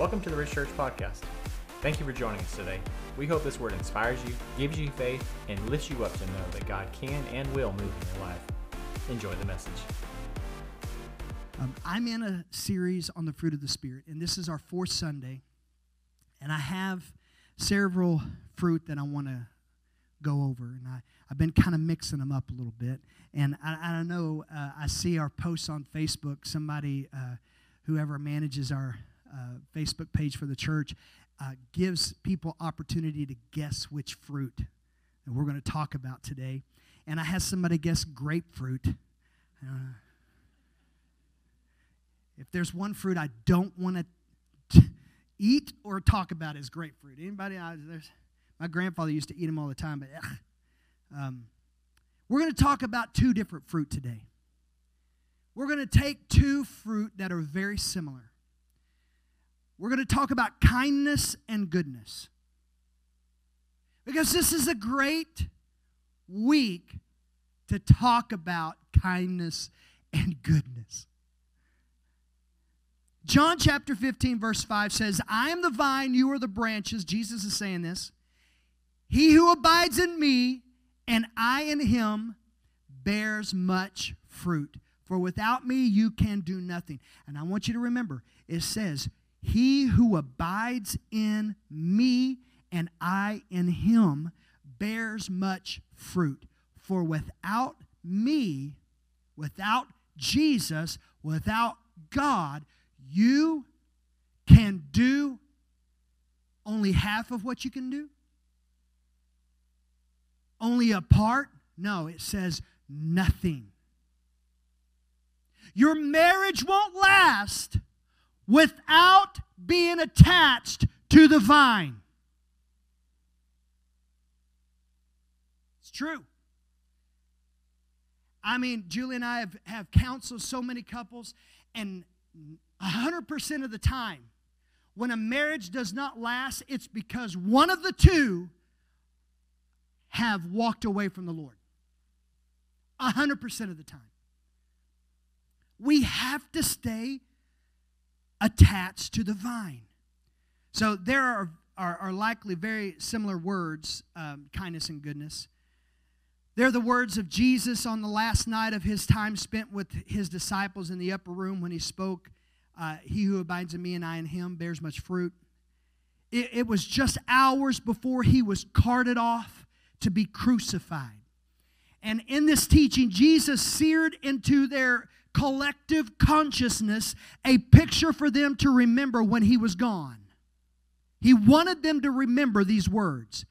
Welcome to the Ridge Church Podcast. Thank you for joining us today. We hope this word inspires you, gives you faith, and lifts you up to know that God can and will move in your life. Enjoy the message. Um, I'm in a series on the fruit of the Spirit, and this is our fourth Sunday. And I have several fruit that I want to go over. And I, I've been kind of mixing them up a little bit. And I, I don't know, uh, I see our posts on Facebook. Somebody, uh, whoever manages our uh, Facebook page for the church, uh, gives people opportunity to guess which fruit that we're going to talk about today. And I had somebody guess grapefruit. Uh, if there's one fruit I don't want to eat or talk about, is grapefruit. Anybody? There's, my grandfather used to eat them all the time, but um, we're going to talk about two different fruit today. We're going to take two fruit that are very similar. We're going to talk about kindness and goodness. Because this is a great week to talk about kindness and goodness. John chapter 15, verse 5 says, I am the vine, you are the branches. Jesus is saying this. He who abides in me and I in him bears much fruit. For without me, you can do nothing. And I want you to remember, it says, he who abides in me and I in him bears much fruit. For without me, without Jesus, without God, you can do only half of what you can do? Only a part? No, it says nothing. Your marriage won't last without being attached to the vine. It's true. I mean, Julie and I have, have counseled so many couples, and 100% of the time, when a marriage does not last, it's because one of the two have walked away from the Lord. 100% of the time. We have to stay attached to the vine. So there are, are, are likely very similar words um, kindness and goodness. They're the words of Jesus on the last night of his time spent with his disciples in the upper room when he spoke, uh, He who abides in me and I in him bears much fruit. It, it was just hours before he was carted off to be crucified. And in this teaching, Jesus seared into their collective consciousness a picture for them to remember when he was gone. He wanted them to remember these words.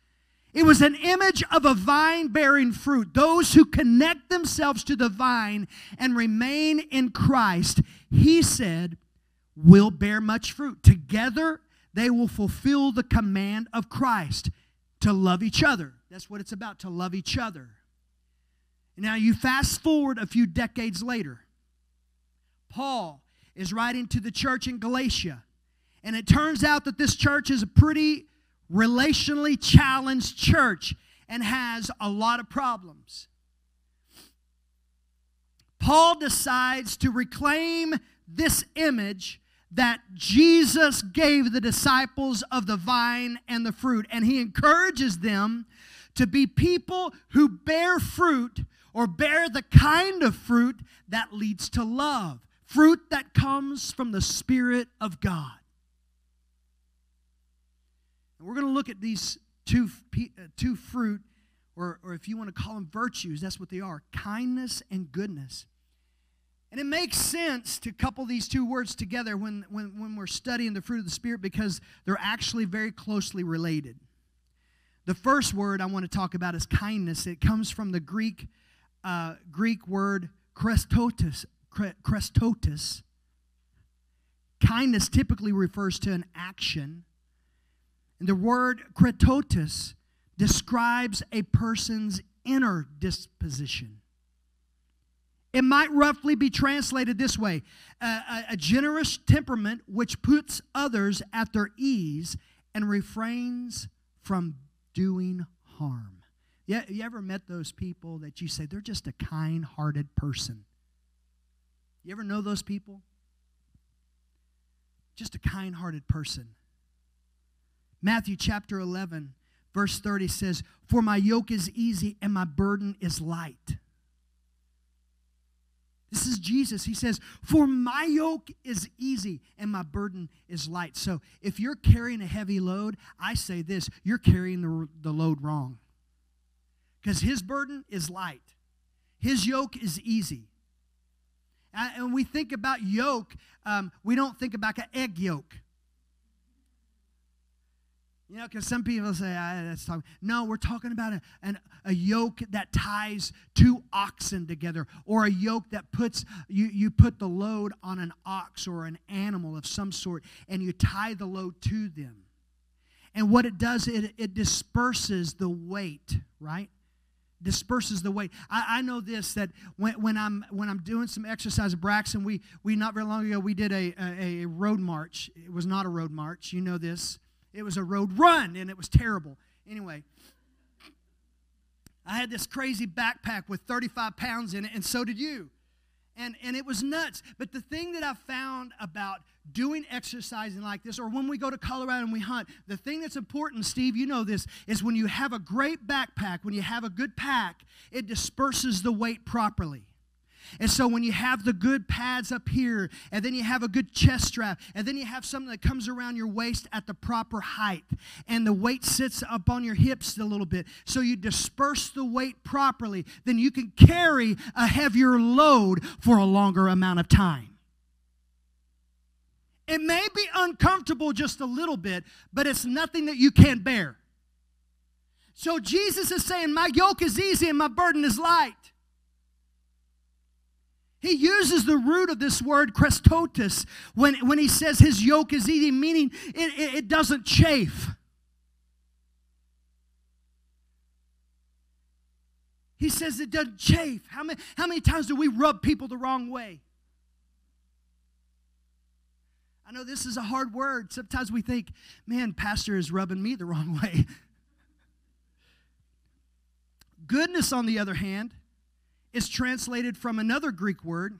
It was an image of a vine bearing fruit. Those who connect themselves to the vine and remain in Christ, he said, will bear much fruit. Together, they will fulfill the command of Christ to love each other. That's what it's about, to love each other. Now, you fast forward a few decades later. Paul is writing to the church in Galatia. And it turns out that this church is a pretty relationally challenged church and has a lot of problems. Paul decides to reclaim this image that Jesus gave the disciples of the vine and the fruit. And he encourages them to be people who bear fruit or bear the kind of fruit that leads to love fruit that comes from the Spirit of God. And we're going to look at these two, uh, two fruit, or, or if you want to call them virtues, that's what they are kindness and goodness. And it makes sense to couple these two words together when, when, when we're studying the fruit of the Spirit because they're actually very closely related. The first word I want to talk about is kindness. It comes from the Greek, uh, Greek word chrestotis, chrestotis. Kindness typically refers to an action. And the word kretotis describes a person's inner disposition. It might roughly be translated this way a, a, a, generous temperament which puts others at their ease and refrains from doing harm. Yeah, you ever met those people that you say they're just a kind hearted person? You ever know those people? just a kind hearted person. Matthew chapter 11, verse 30 says, For my yoke is easy and my burden is light. This is Jesus. He says, For my yoke is easy and my burden is light. So if you're carrying a heavy load, I say this you're carrying the, the load wrong. Because his burden is light, his yoke is easy. And we think about yoke, um, we don't think about an egg yolk. You know, because some people say, ah, that's talking. No, we're talking about a, an, a yoke that ties two oxen together, or a yoke that puts, you, you put the load on an ox or an animal of some sort, and you tie the load to them. And what it does, it, it disperses the weight, right? Disperses the weight. I, I, know this that when, when I'm when I'm doing some exercise Braxton, we we not very long ago we did a, a, a road march. It was not a road march, you know this. It was a road run, and it was terrible. Anyway, I had this crazy backpack with 35 pounds in it, and so did you. And, and it was nuts. But the thing that I found about doing exercising like this, or when we go to Colorado and we hunt, the thing that's important, Steve, you know this, is when you have a great backpack, when you have a good pack, it disperses the weight properly. And so when you have the good pads up here, and then you have a good chest strap, and then you have something that comes around your waist at the proper height, and the weight sits up on your hips a little bit, so you disperse the weight properly, then you can carry a heavier load for a longer amount of time. It may be uncomfortable just a little bit, but it's nothing that you can't bear. So Jesus is saying, My yoke is easy and my burden is light. He uses the root of this word, krestotes, when, when he says his yoke is easy, meaning it, it, it doesn't chafe. He says it doesn't chafe. How many, how many times do we rub people the wrong way? I know this is a hard word. Sometimes we think, man, Pastor is rubbing me the wrong way. Goodness, on the other hand, is translated from another Greek word.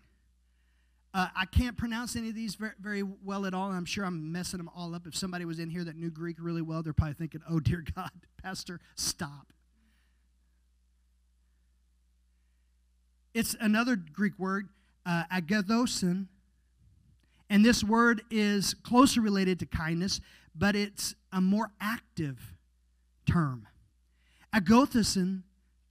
Uh, I can't pronounce any of these very, very well at all. I'm sure I'm messing them all up. If somebody was in here that knew Greek really well, they're probably thinking, oh, dear God, Pastor, stop. It's another Greek word, uh, agathosin. And this word is closely related to kindness, but it's a more active term. Agothosin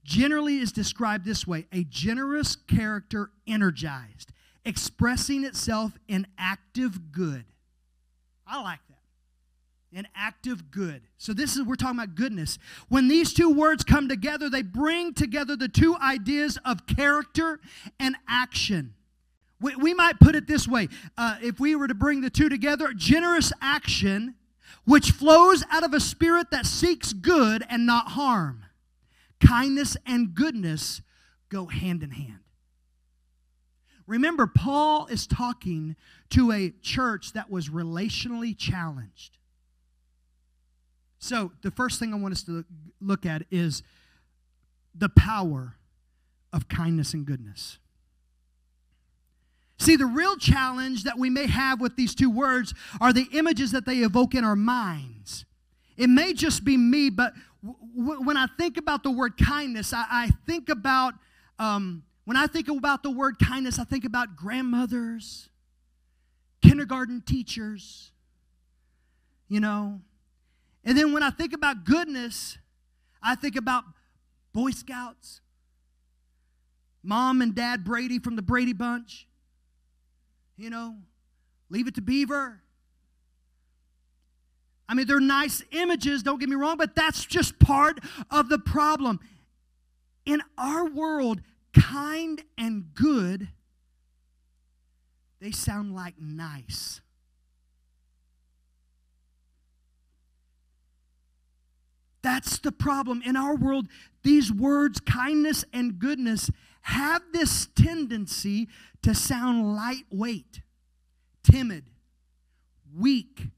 generally is described this way a generous character energized, expressing itself in active good. I like that. An active good. So this is we're talking about goodness. When these two words come together, they bring together the two ideas of character and action. We, we might put it this way: uh, if we were to bring the two together, generous action, which flows out of a spirit that seeks good and not harm kindness and goodness go hand in hand. Remember, Paul is talking to a church that was relationally challenged. So, the first thing I want us to look at is the power of kindness and goodness. See, the real challenge that we may have with these two words are the images that they evoke in our minds. It may just be me, but w- when I think about the word kindness, I, I think about, um, when I think about the word kindness, I think about grandmothers, kindergarten teachers, you know. And then when I think about goodness, I think about Boy Scouts, mom and dad Brady from the Brady Bunch, you know, leave it to Beaver. I mean, they're nice images, don't get me wrong, but that's just part of the problem. In our world, kind and good, they sound like nice. That's the problem. In our world, these words, kindness and goodness, have this tendency to sound lightweight, timid, weak,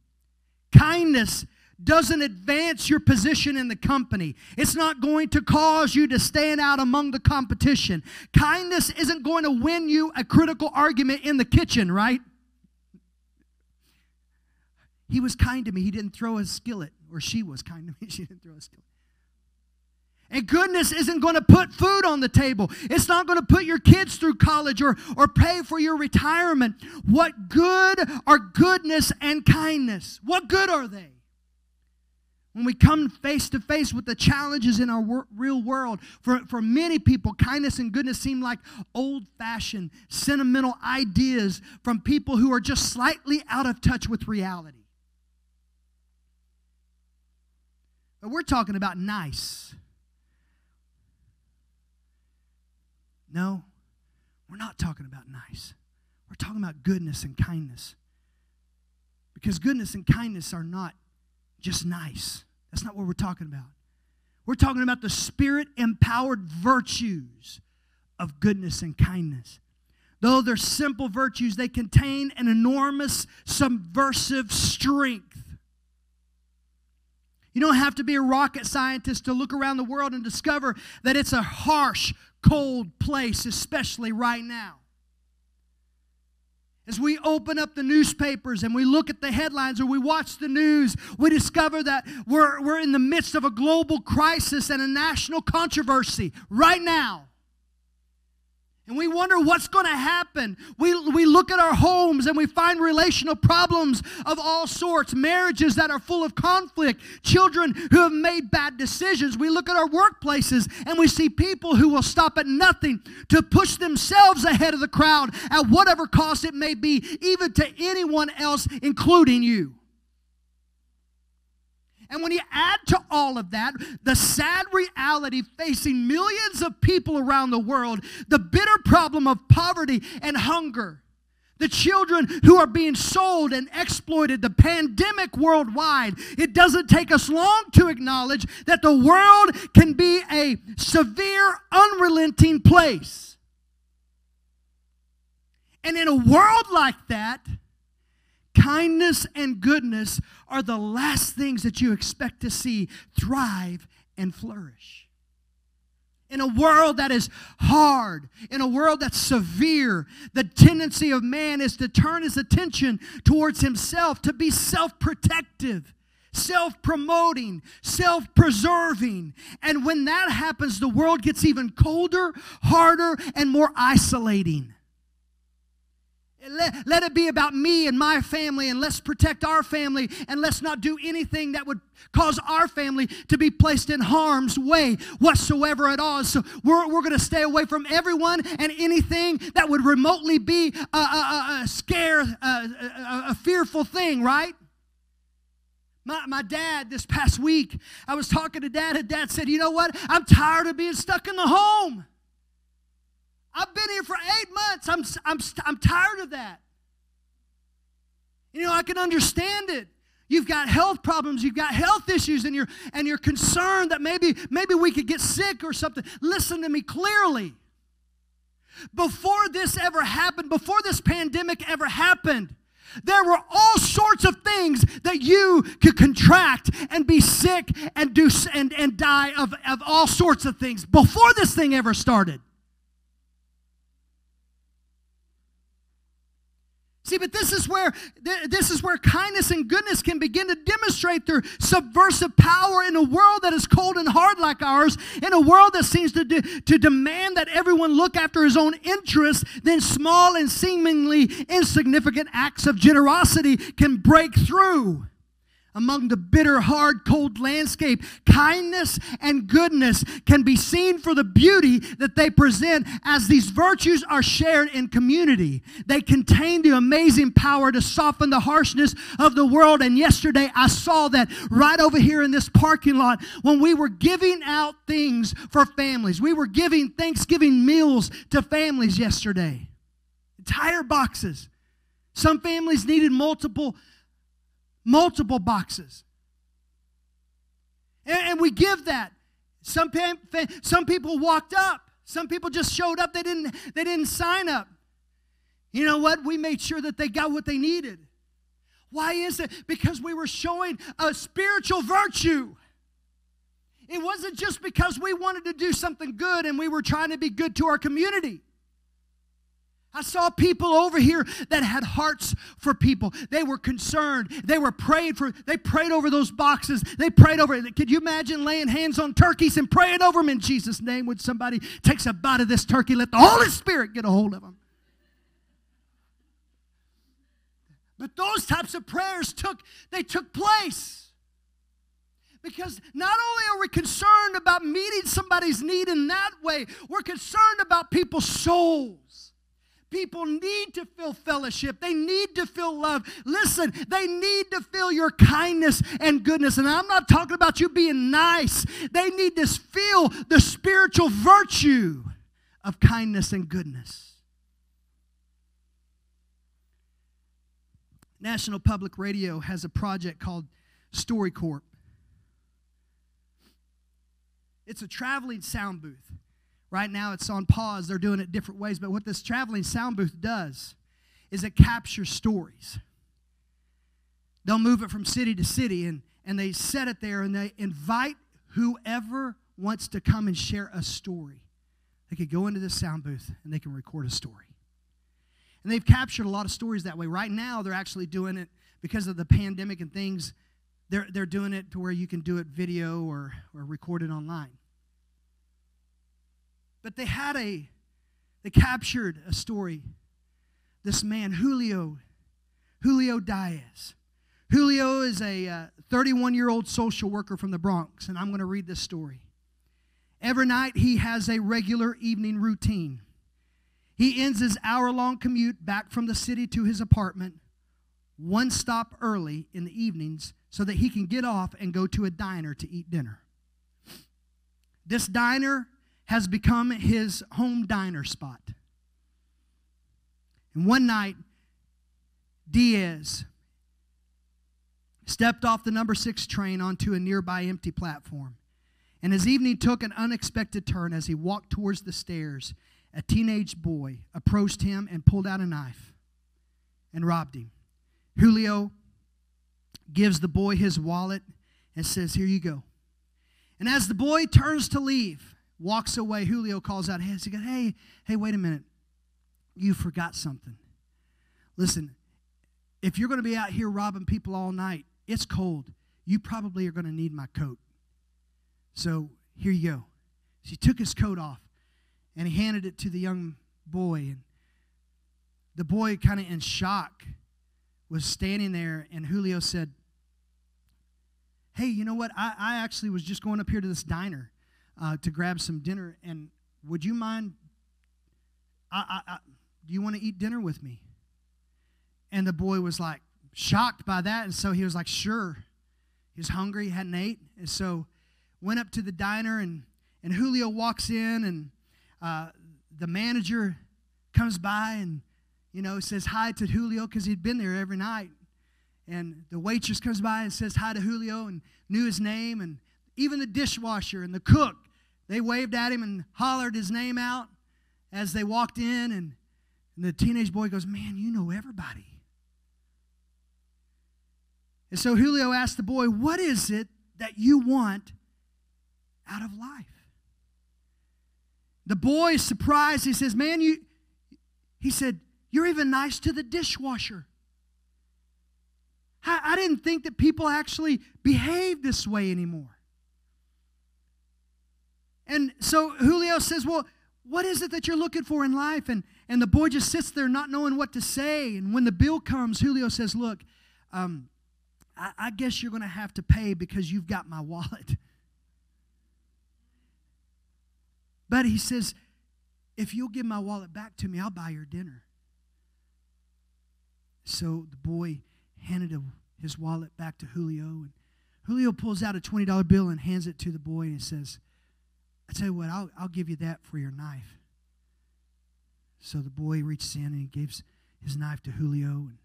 Kindness doesn't advance your position in the company. It's not going to cause you to stand out among the competition. Kindness isn't going to win you a critical argument in the kitchen, right? He was kind to me. He didn't throw a skillet, or she was kind to me. She didn't throw a skillet. And goodness isn't going to put food on the table. It's not going to put your kids through college or, or pay for your retirement. What good are goodness and kindness? What good are they? When we come face to face with the challenges in our wor- real world, for, for many people, kindness and goodness seem like old fashioned, sentimental ideas from people who are just slightly out of touch with reality. But we're talking about nice. No, we're not talking about nice. We're talking about goodness and kindness. Because goodness and kindness are not just nice. That's not what we're talking about. We're talking about the spirit empowered virtues of goodness and kindness. Though they're simple virtues, they contain an enormous subversive strength. You don't have to be a rocket scientist to look around the world and discover that it's a harsh, cold place, especially right now. As we open up the newspapers and we look at the headlines or we watch the news, we discover that we're, we're in the midst of a global crisis and a national controversy right now. And we wonder what's going to happen. We, we look at our homes and we find relational problems of all sorts, marriages that are full of conflict, children who have made bad decisions. We look at our workplaces and we see people who will stop at nothing to push themselves ahead of the crowd at whatever cost it may be, even to anyone else, including you. And when you add to all of that the sad reality facing millions of people around the world, the bitter problem of poverty and hunger, the children who are being sold and exploited, the pandemic worldwide, it doesn't take us long to acknowledge that the world can be a severe, unrelenting place. And in a world like that, kindness and goodness are the last things that you expect to see thrive and flourish. In a world that is hard, in a world that's severe, the tendency of man is to turn his attention towards himself, to be self protective, self promoting, self preserving. And when that happens, the world gets even colder, harder, and more isolating. Let, let, it be about me and my family, and let's protect our family, and let's not do anything that would cause our family to be placed in harm's way whatsoever at all. So we're, we're going to stay away from everyone and anything that would remotely be a, a, a scare, a, a fearful thing, right? My, my dad, this past week, I was talking to dad, and dad said, You know what? I'm tired of being stuck in the home. I've been here for eight months. I'm, I'm, I'm tired of that. You know, I can understand it. You've got health problems, you've got health issues, and you're and you're concerned that maybe maybe we could get sick or something. Listen to me clearly. Before this ever happened, before this pandemic ever happened, there were all sorts of things that you could contract and be sick and do and, and die of, of all sorts of things before this thing ever started. See, but this is where this is where kindness and goodness can begin to demonstrate their subversive power in a world that is cold and hard like ours, in a world that seems to, de- to demand that everyone look after his own interests, then small and seemingly insignificant acts of generosity can break through among the bitter, hard, cold landscape, kindness and goodness can be seen for the beauty that they present as these virtues are shared in community. They contain the amazing power to soften the harshness of the world. And yesterday I saw that right over here in this parking lot when we were giving out things for families. We were giving Thanksgiving meals to families yesterday, entire boxes. Some families needed multiple multiple boxes. And, and we give that. Some, some people walked up. Some people just showed up. They didn't, they didn't sign up. You know what? We made sure that they got what they needed. Why is it? Because we were showing a spiritual virtue. It wasn't just because we wanted to do something good and we were trying to be good to our community. I saw people over here that had hearts for people. They were concerned. They were praying for, they prayed over those boxes. They prayed over it. Could you imagine laying hands on turkeys and praying over them in Jesus' name? When somebody takes a bite of this turkey, let the Holy Spirit get a hold of them. But those types of prayers took, they took place. Because not only are we concerned about meeting somebody's need in that way, we're concerned about people's souls. People need to feel fellowship. They need to feel love. Listen, they need to feel your kindness and goodness. And I'm not talking about you being nice. They need to feel the spiritual virtue of kindness and goodness. National Public Radio has a project called StoryCorps. It's a traveling sound booth. Right now it's on pause. They're doing it different ways. But what this traveling sound booth does is it captures stories. They'll move it from city to city and, and they set it there and they invite whoever wants to come and share a story. They could go into this sound booth and they can record a story. And they've captured a lot of stories that way. Right now, they're actually doing it because of the pandemic and things. They're, they're doing it to where you can do it video or, or record it online. But they had a, they captured a story. This man, Julio, Julio Diaz. Julio is a 31 uh, year old social worker from the Bronx, and I'm going to read this story. Every night he has a regular evening routine. He ends his hour long commute back from the city to his apartment, one stop early in the evenings, so that he can get off and go to a diner to eat dinner. This diner has become his home diner spot. And one night, Diaz stepped off the number six train onto a nearby empty platform. And his evening took an unexpected turn as he walked towards the stairs. A teenage boy approached him and pulled out a knife and robbed him. Julio gives the boy his wallet and says, Here you go. And as the boy turns to leave, walks away, Julio calls out, hey, He goes, Hey, hey, wait a minute. You forgot something. Listen, if you're going to be out here robbing people all night, it's cold. You probably are going to need my coat. So here you go. So he took his coat off and he handed it to the young boy. And the boy, kind of in shock, was standing there, and Julio said, Hey, you know what? I, I actually was just going up here to this diner uh, to grab some dinner. And would you mind? I, I, I, do you want to eat dinner with me? And the boy was like shocked by that. And so he was like, sure. He was hungry, hadn't ate. And so went up to the diner, and, and Julio walks in, and uh, the manager comes by and, you know, says hi to Julio because he'd been there every night. And the waitress comes by and says hi to Julio and knew his name. And even the dishwasher and the cook they waved at him and hollered his name out as they walked in. And, and the teenage boy goes, Man, you know everybody. And so Julio asked the boy, What is it that you want out of life? The boy is surprised. He says, Man, you, he said, You're even nice to the dishwasher. I, I didn't think that people actually behave this way anymore. And so Julio says, Well, what is it that you're looking for in life? And, and the boy just sits there not knowing what to say. And when the bill comes, Julio says, Look, um, I, I guess you're going to have to pay because you've got my wallet. But he says, If you'll give my wallet back to me, I'll buy your dinner. So the boy handed his wallet back to Julio. And Julio pulls out a $20 bill and hands it to the boy and says, I tell you what, I'll, I'll give you that for your knife. So the boy reaches in and he gives his knife to Julio. And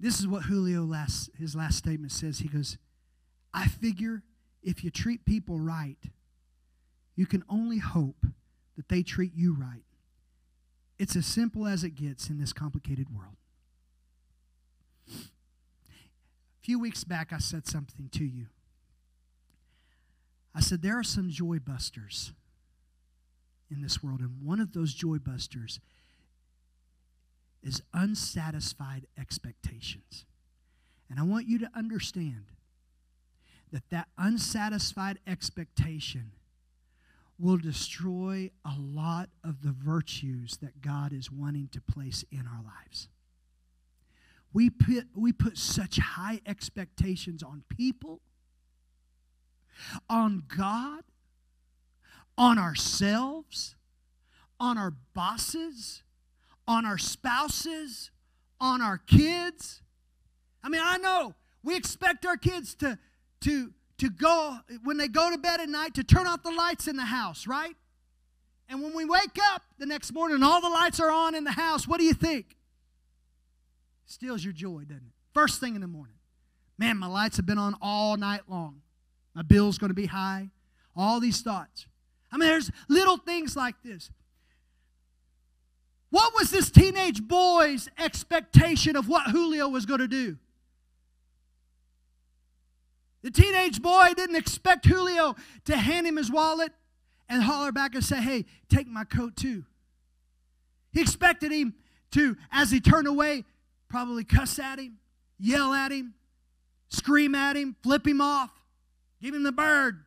this is what Julio last his last statement says. He goes, I figure if you treat people right, you can only hope that they treat you right. It's as simple as it gets in this complicated world. A few weeks back, I said something to you. I said, there are some joy busters in this world, and one of those joy busters is unsatisfied expectations. And I want you to understand that that unsatisfied expectation will destroy a lot of the virtues that God is wanting to place in our lives. We put, we put such high expectations on people, on God, on ourselves, on our bosses, on our spouses, on our kids. I mean, I know we expect our kids to, to, to go, when they go to bed at night, to turn off the lights in the house, right? And when we wake up the next morning, all the lights are on in the house, what do you think? Steals your joy, doesn't it? First thing in the morning. Man, my lights have been on all night long. My bill's going to be high. All these thoughts. I mean, there's little things like this. What was this teenage boy's expectation of what Julio was going to do? The teenage boy didn't expect Julio to hand him his wallet and holler back and say, Hey, take my coat too. He expected him to, as he turned away, probably cuss at him, yell at him, scream at him, flip him off, give him the bird.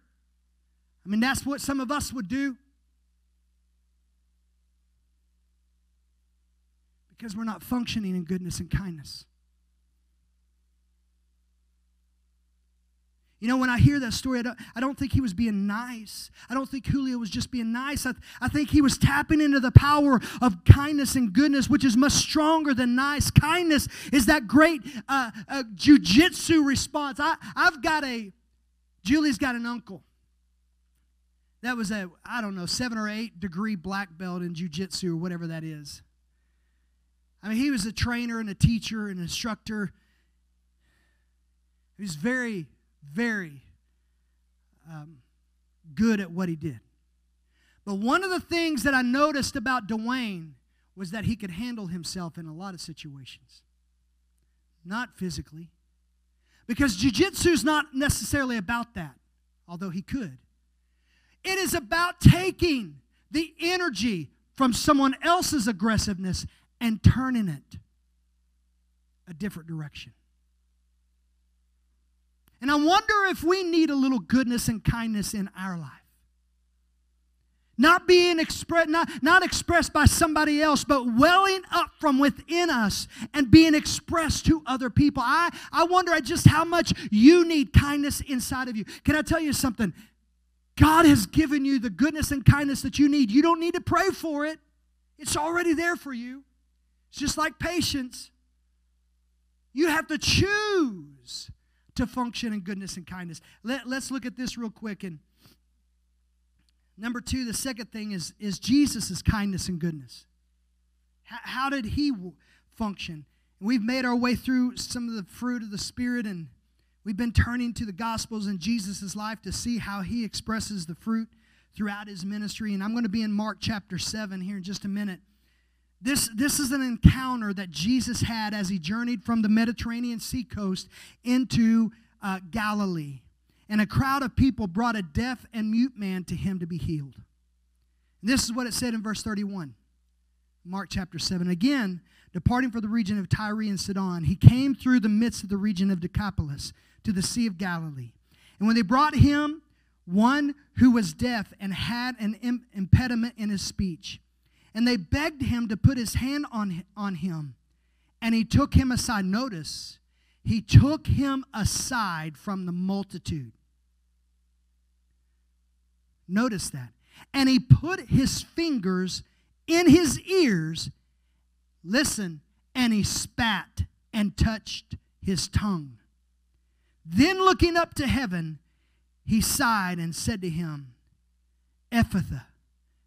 I mean, that's what some of us would do. Because we're not functioning in goodness and kindness. You know, when I hear that story, I don't, I don't think he was being nice. I don't think Julio was just being nice. I, I think he was tapping into the power of kindness and goodness, which is much stronger than nice. Kindness is that great uh, uh, jujitsu response. I, I've got a, Julie's got an uncle that was a, I don't know, seven or eight degree black belt in jujitsu or whatever that is. I mean, he was a trainer and a teacher and instructor. He was very very um, good at what he did. But one of the things that I noticed about Dwayne was that he could handle himself in a lot of situations. Not physically. Because jiu-jitsu is not necessarily about that, although he could. It is about taking the energy from someone else's aggressiveness and turning it a different direction. And I wonder if we need a little goodness and kindness in our life. Not being expressed, not, not expressed by somebody else, but welling up from within us and being expressed to other people. I, I wonder at just how much you need kindness inside of you. Can I tell you something? God has given you the goodness and kindness that you need. You don't need to pray for it, it's already there for you. It's just like patience. You have to choose to function in goodness and kindness. Let, let's look at this real quick. And number two, the second thing is, is Jesus' kindness and goodness. How, how did he w- function? And we've made our way through some of the fruit of the Spirit, and we've been turning to the Gospels and Jesus' life to see how he expresses the fruit throughout his ministry. And I'm going to be in Mark chapter 7 here in just a minute. This, this is an encounter that Jesus had as he journeyed from the Mediterranean sea coast into uh, Galilee. And a crowd of people brought a deaf and mute man to him to be healed. And this is what it said in verse 31, Mark chapter 7. Again, departing for the region of Tyre and Sidon, he came through the midst of the region of Decapolis to the Sea of Galilee. And when they brought him one who was deaf and had an impediment in his speech, and they begged him to put his hand on, on him. And he took him aside. Notice, he took him aside from the multitude. Notice that. And he put his fingers in his ears. Listen, and he spat and touched his tongue. Then looking up to heaven, he sighed and said to him, Ephphatha,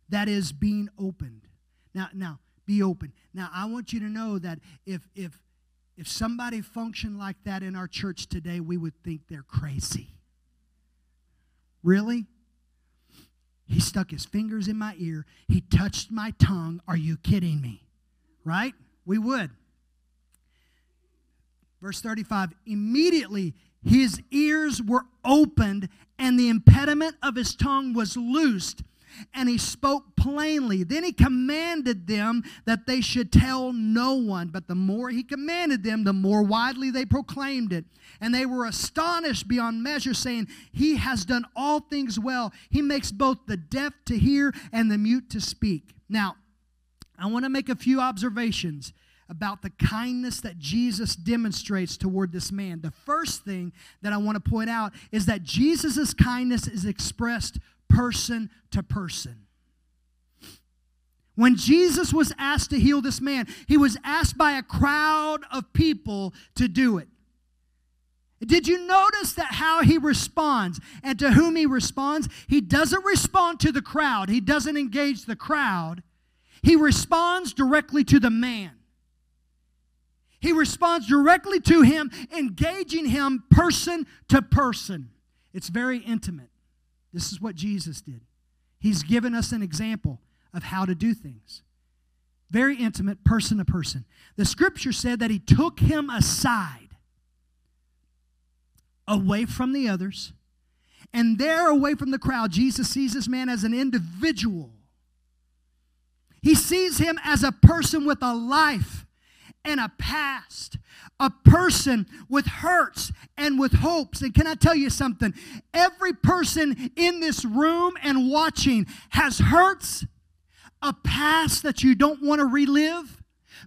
that is being opened. Now, now, be open. Now, I want you to know that if if if somebody functioned like that in our church today, we would think they're crazy. Really? He stuck his fingers in my ear. He touched my tongue. Are you kidding me? Right? We would. Verse 35 Immediately his ears were opened and the impediment of his tongue was loosed, and he spoke plainly. Then he commanded them that they should tell no one. But the more he commanded them, the more widely they proclaimed it. And they were astonished beyond measure, saying, He has done all things well. He makes both the deaf to hear and the mute to speak. Now, I want to make a few observations about the kindness that Jesus demonstrates toward this man. The first thing that I want to point out is that Jesus' kindness is expressed person to person. When Jesus was asked to heal this man, he was asked by a crowd of people to do it. Did you notice that how he responds and to whom he responds? He doesn't respond to the crowd, he doesn't engage the crowd. He responds directly to the man. He responds directly to him, engaging him person to person. It's very intimate. This is what Jesus did. He's given us an example of how to do things. Very intimate, person to person. The scripture said that he took him aside, away from the others, and there, away from the crowd, Jesus sees this man as an individual. He sees him as a person with a life and a past, a person with hurts and with hopes. And can I tell you something? Every person in this room and watching has hurts, a past that you don't want to relive,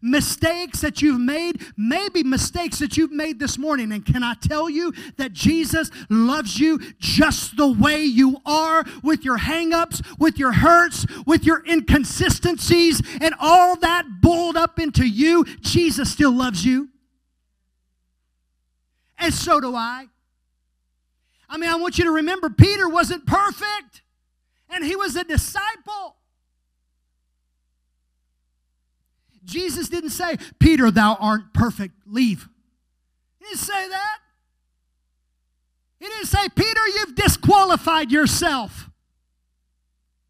mistakes that you've made, maybe mistakes that you've made this morning. And can I tell you that Jesus loves you just the way you are with your hangups, with your hurts, with your inconsistencies, and all that bulled up into you? Jesus still loves you. And so do I. I mean, I want you to remember Peter wasn't perfect, and he was a disciple. Jesus didn't say, Peter, thou art perfect, leave. He didn't say that. He didn't say, Peter, you've disqualified yourself.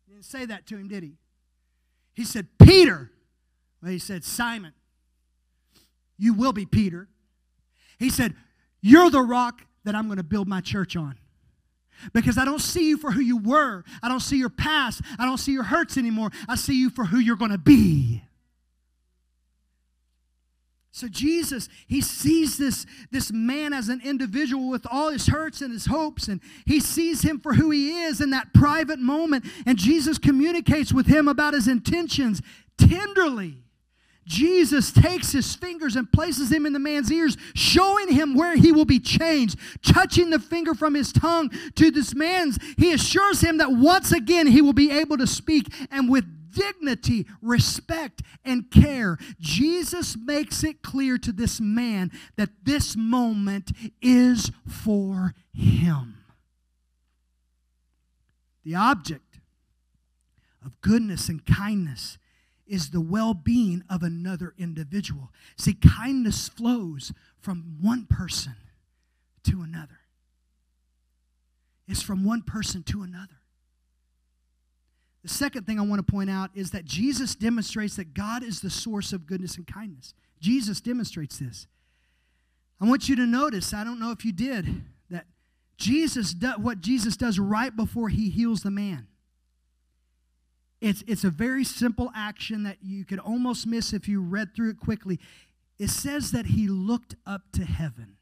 He didn't say that to him, did he? He said, Peter. Well, he said, Simon, you will be Peter. He said, You're the rock that I'm going to build my church on. Because I don't see you for who you were. I don't see your past. I don't see your hurts anymore. I see you for who you're going to be. So Jesus, he sees this, this man as an individual with all his hurts and his hopes, and he sees him for who he is in that private moment. And Jesus communicates with him about his intentions tenderly. Jesus takes his fingers and places them in the man's ears, showing him where he will be changed. Touching the finger from his tongue to this man's, he assures him that once again he will be able to speak and with dignity, respect, and care. Jesus makes it clear to this man that this moment is for him. The object of goodness and kindness is the well being of another individual. See, kindness flows from one person to another, it's from one person to another. The second thing I want to point out is that Jesus demonstrates that God is the source of goodness and kindness. Jesus demonstrates this. I want you to notice, I don't know if you did, that Jesus what Jesus does right before he heals the man. It's, it's a very simple action that you could almost miss if you read through it quickly. It says that he looked up to heaven.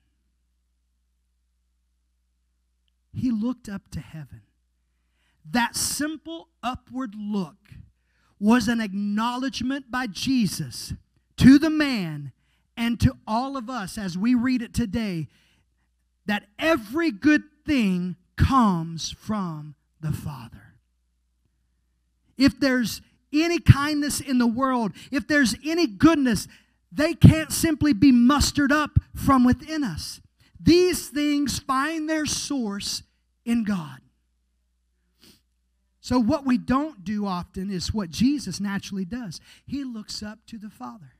He looked up to heaven. That simple upward look was an acknowledgement by Jesus to the man and to all of us as we read it today that every good thing comes from the Father. If there's any kindness in the world, if there's any goodness, they can't simply be mustered up from within us. These things find their source in God. So, what we don't do often is what Jesus naturally does. He looks up to the Father,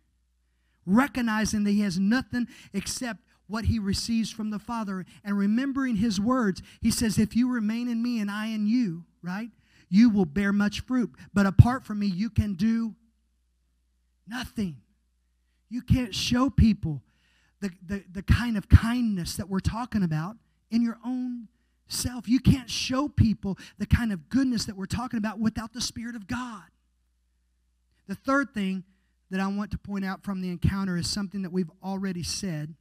recognizing that he has nothing except what he receives from the Father. And remembering his words, he says, If you remain in me and I in you, right, you will bear much fruit. But apart from me, you can do nothing. You can't show people the, the, the kind of kindness that we're talking about in your own self. You can't show people the kind of goodness that we're talking about without the Spirit of God. The third thing that I want to point out from the encounter is something that we've already said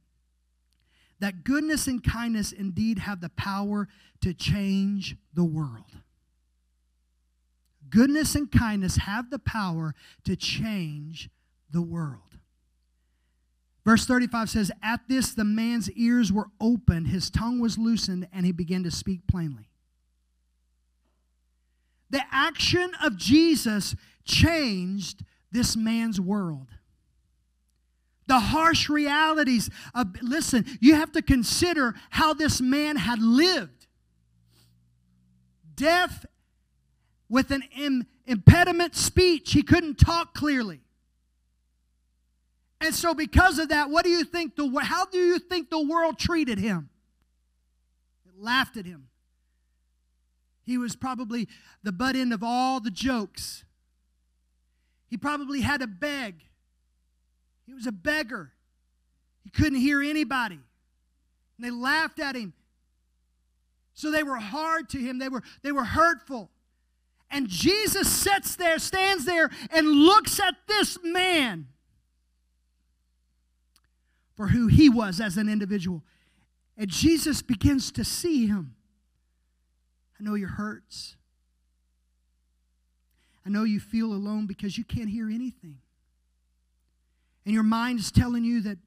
that goodness and kindness indeed have the power to change the world. Goodness and kindness have the power to change the world. Verse 35 says, At this the man's ears were opened, his tongue was loosened, and he began to speak plainly. The action of Jesus changed this man's world. The harsh realities of, listen, you have to consider how this man had lived. Deaf with an impediment speech, he couldn't talk clearly. And so, because of that, what do you think the how do you think the world treated him? It laughed at him. He was probably the butt end of all the jokes. He probably had to beg. He was a beggar. He couldn't hear anybody. And they laughed at him. So they were hard to him. They were, they were hurtful. And Jesus sits there, stands there, and looks at this man for who he was as an individual. And Jesus begins to see him. I know your hurts. I know you feel alone because you can't hear anything. And your mind is telling you that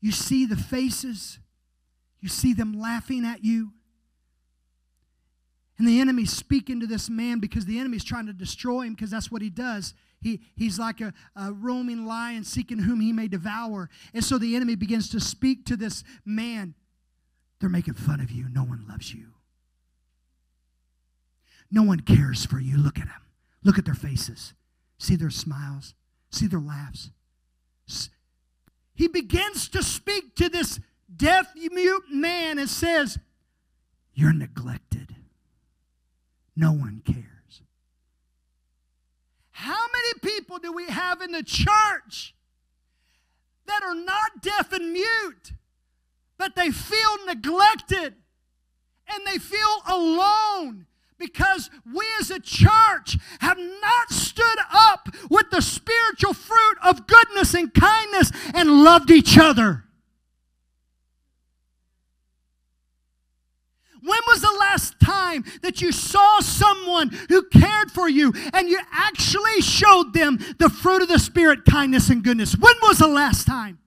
you see the faces, you see them laughing at you. And the enemy's speaking to this man because the enemy's trying to destroy him because that's what he does. He, he's like a, a roaming lion seeking whom he may devour. And so the enemy begins to speak to this man. They're making fun of you. No one loves you. No one cares for you. Look at them. Look at their faces. See their smiles. See their laughs. He begins to speak to this deaf, mute man and says, You're neglected. No one cares. How many people do we have in the church that are not deaf and mute, but they feel neglected and they feel alone because we as a church have not stood up with the spiritual fruit of goodness and kindness and loved each other? When was the last time that you saw someone who cared for you and you actually showed them the fruit of the Spirit, kindness and goodness? When was the last time?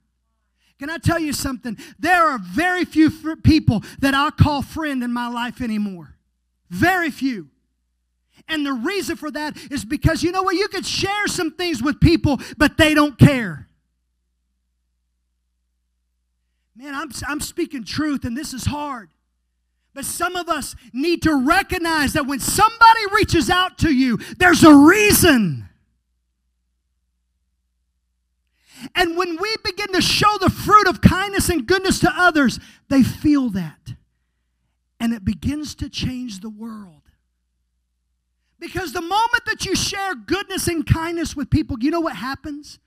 Can I tell you something? There are very few people that I call friend in my life anymore. Very few. And the reason for that is because you know what? You could share some things with people, but they don't care. Man, I'm, I'm speaking truth, and this is hard. But some of us need to recognize that when somebody reaches out to you, there's a reason. And when we begin to show the fruit of kindness and goodness to others, they feel that. And it begins to change the world. Because the moment that you share goodness and kindness with people, you know what happens?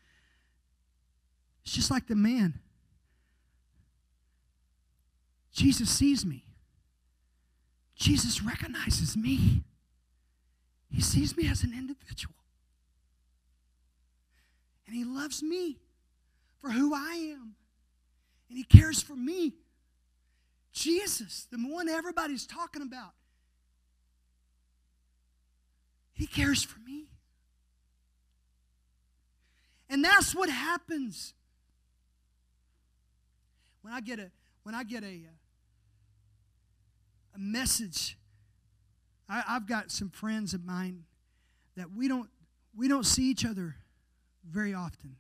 It's just like the man. Jesus sees me. Jesus recognizes me. He sees me as an individual. And He loves me for who I am. And He cares for me. Jesus, the one everybody's talking about, He cares for me. And that's what happens when I get a when I get a uh, a message. I, I've got some friends of mine that we don't we don't see each other very often,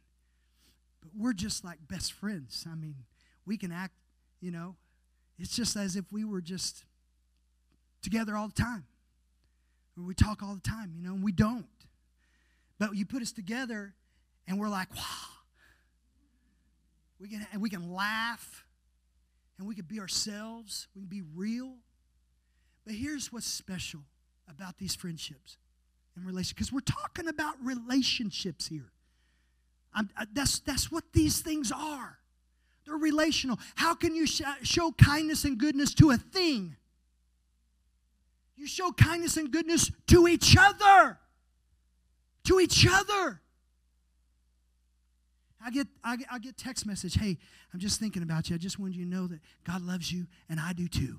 but we're just like best friends. I mean, we can act, you know, it's just as if we were just together all the time. We talk all the time, you know, and we don't. But you put us together and we're like, wow. We can, and we can laugh and we can be ourselves. We can be real. But here's what's special about these friendships and relationships, because we're talking about relationships here. I, that's, that's what these things are. They're relational. How can you sh- show kindness and goodness to a thing? You show kindness and goodness to each other. To each other. I get, I get, I get text message, hey, I'm just thinking about you. I just wanted you to know that God loves you and I do too.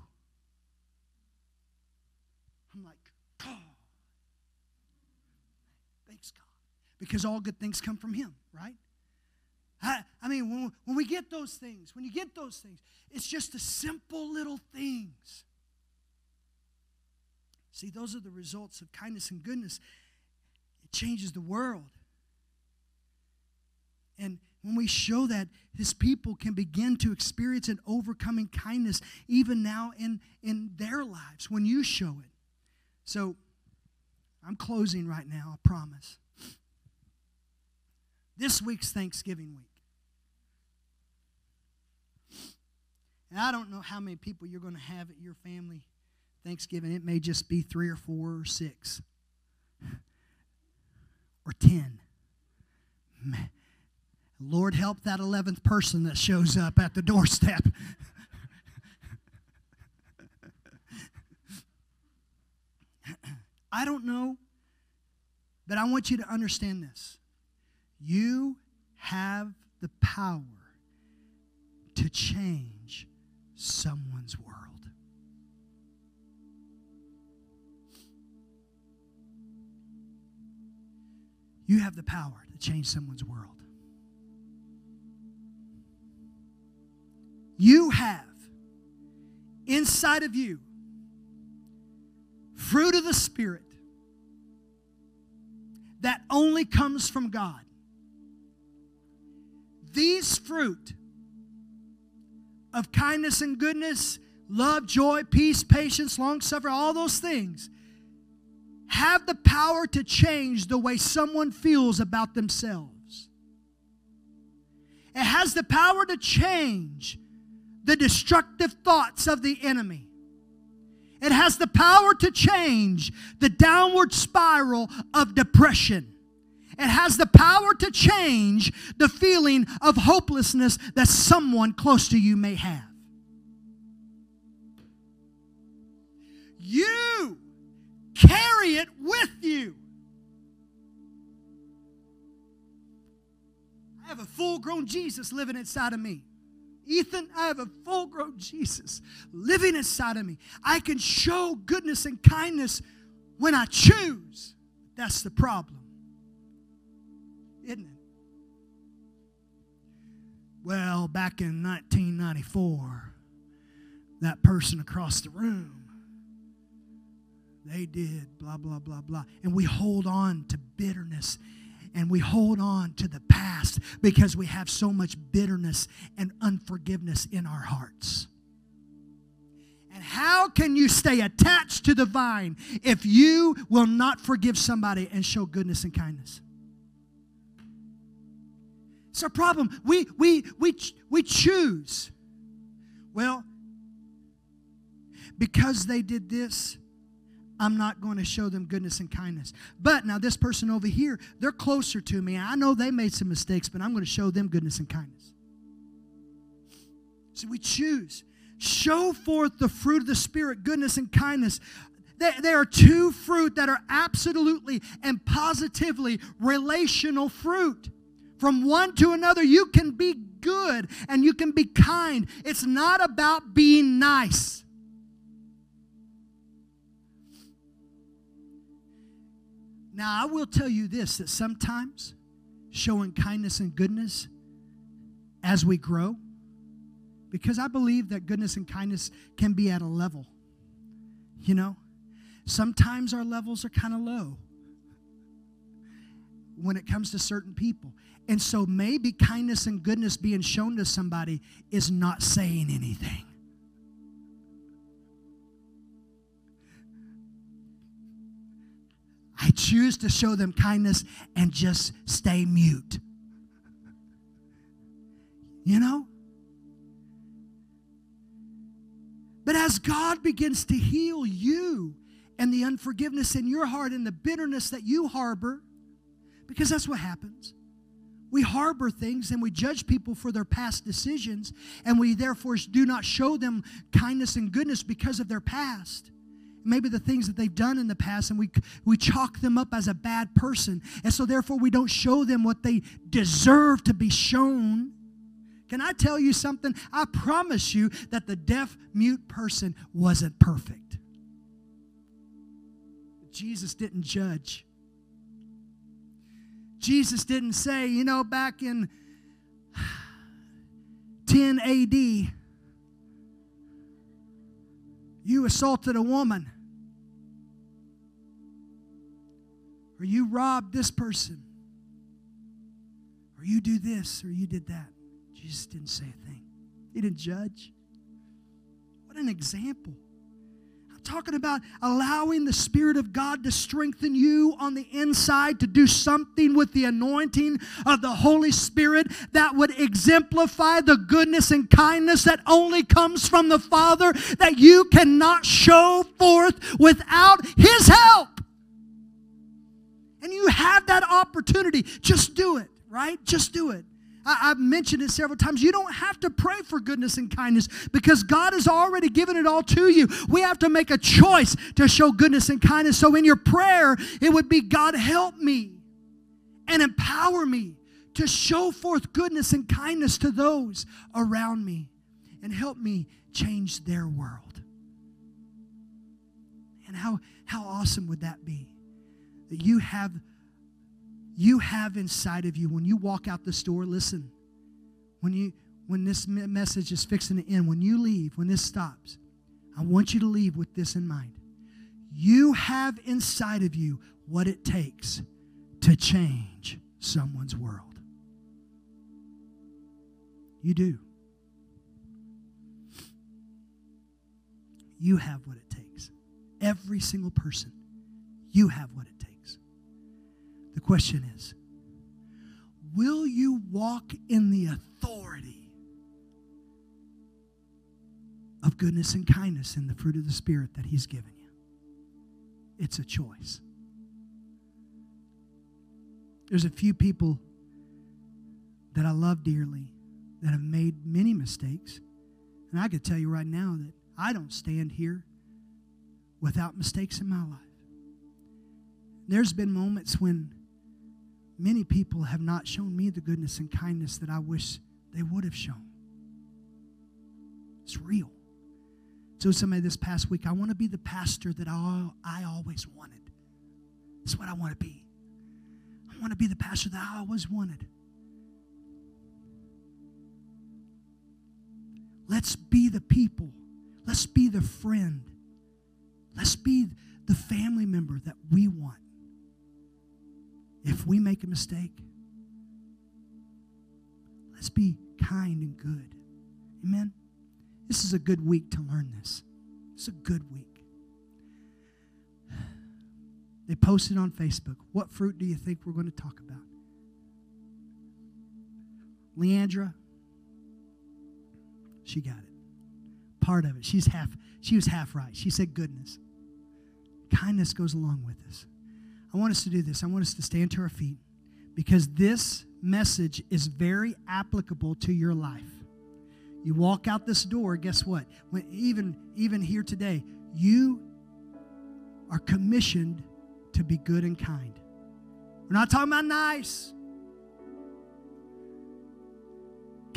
I'm like, oh, thanks God. Because all good things come from Him, right? I, I mean, when, when we get those things, when you get those things, it's just the simple little things. See, those are the results of kindness and goodness. It changes the world. And when we show that, his people can begin to experience an overcoming kindness even now in, in their lives when you show it. So I'm closing right now, I promise. This week's Thanksgiving week. And I don't know how many people you're going to have at your family Thanksgiving. It may just be three or four or six or ten. Lord, help that 11th person that shows up at the doorstep. I don't know, but I want you to understand this. You have the power to change someone's world. You have the power to change someone's world. You have inside of you fruit of the Spirit that only comes from God. These fruit of kindness and goodness, love, joy, peace, patience, long suffering, all those things have the power to change the way someone feels about themselves. It has the power to change the destructive thoughts of the enemy. It has the power to change the downward spiral of depression. It has the power to change the feeling of hopelessness that someone close to you may have. You carry it with you. I have a full grown Jesus living inside of me. Ethan, I have a full grown Jesus living inside of me. I can show goodness and kindness when I choose. That's the problem, isn't it? Well, back in 1994, that person across the room, they did blah, blah, blah, blah. And we hold on to bitterness and we hold on to the past because we have so much bitterness and unforgiveness in our hearts. And how can you stay attached to the vine if you will not forgive somebody and show goodness and kindness? It's our problem. We, we, we, we choose. Well, because they did this, I'm not going to show them goodness and kindness. But now, this person over here, they're closer to me. I know they made some mistakes, but I'm going to show them goodness and kindness. So we choose. Show forth the fruit of the Spirit, goodness and kindness. There are two fruit that are absolutely and positively relational fruit. From one to another, you can be good and you can be kind. It's not about being nice. Now, I will tell you this that sometimes showing kindness and goodness as we grow, because I believe that goodness and kindness can be at a level. You know, sometimes our levels are kind of low when it comes to certain people. And so maybe kindness and goodness being shown to somebody is not saying anything. I choose to show them kindness and just stay mute. You know? But as God begins to heal you and the unforgiveness in your heart and the bitterness that you harbor, because that's what happens. We harbor things and we judge people for their past decisions, and we therefore do not show them kindness and goodness because of their past. maybe the things that they've done in the past and we we chalk them up as a bad person. And so therefore we don't show them what they deserve to be shown. Can i tell you something? I promise you that the deaf mute person wasn't perfect. Jesus didn't judge jesus didn't say you know back in 10 AD you assaulted a woman, or you robbed this person, or you do this, or you did that. Jesus didn't say a thing, He didn't judge. What an example talking about allowing the Spirit of God to strengthen you on the inside to do something with the anointing of the Holy Spirit that would exemplify the goodness and kindness that only comes from the Father that you cannot show forth without His help. And you have that opportunity. Just do it, right? Just do it. I, have mentioned it several times. You don't have to pray for goodness and kindness because God has already given it all to you. We have to make a choice to show goodness and kindness. So in your prayer, it would be God, help me and empower me to show forth goodness and kindness to those around me and help me change their world. And how, how awesome would that be? That you have you have inside of you when you walk out the store listen when you when this message is fixing to end when you leave when this stops i want you to leave with this in mind. You have inside of you what it takes to change someone's world. You do. You have what it takes. Every single person you have what it question is Will you walk in the authority of goodness and kindness in the fruit of the Spirit that He's given you? It's a choice. There's a few people that I love dearly that have made many mistakes. And I could tell you right now that I don't stand here without mistakes in my life. There's been moments when many people have not shown me the goodness and kindness that I wish they would have shown. It's real. So somebody this past week, I want to be the pastor that I, I always wanted. That's what I want to be. I want to be the pastor that I always wanted. Let's be the people. Let's be the friend. Let's be the family member that we want. If we make a mistake, let's be kind and good. Amen. This is a good week to learn this. It's a good week. They posted on Facebook. What fruit do you think we're going to talk about? Leandra, she got it. Part of it. She's half, she was half right. She said goodness. Kindness goes along with this. I want us to do this. I want us to stand to our feet because this message is very applicable to your life. You walk out this door, guess what? When, even, even here today, you are commissioned to be good and kind. We're not talking about nice.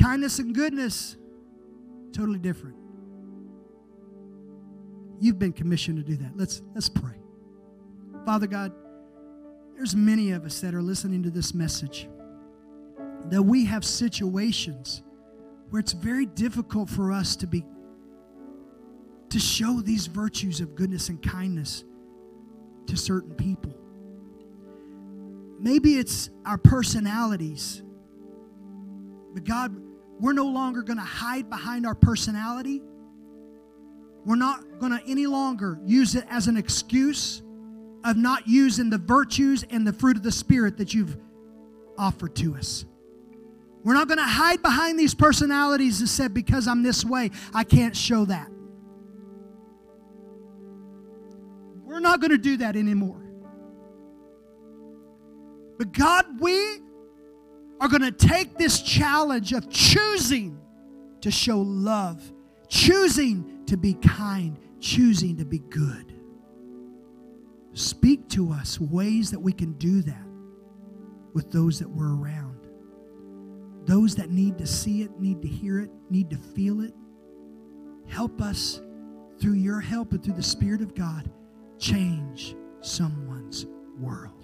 Kindness and goodness, totally different. You've been commissioned to do that. Let's, let's pray. Father God, there's many of us that are listening to this message that we have situations where it's very difficult for us to be to show these virtues of goodness and kindness to certain people. Maybe it's our personalities. But God, we're no longer going to hide behind our personality. We're not going to any longer use it as an excuse of not using the virtues and the fruit of the Spirit that you've offered to us. We're not going to hide behind these personalities that said, because I'm this way, I can't show that. We're not going to do that anymore. But God, we are going to take this challenge of choosing to show love, choosing to be kind, choosing to be good. Speak to us ways that we can do that with those that we're around. Those that need to see it, need to hear it, need to feel it. Help us through your help and through the Spirit of God change someone's world.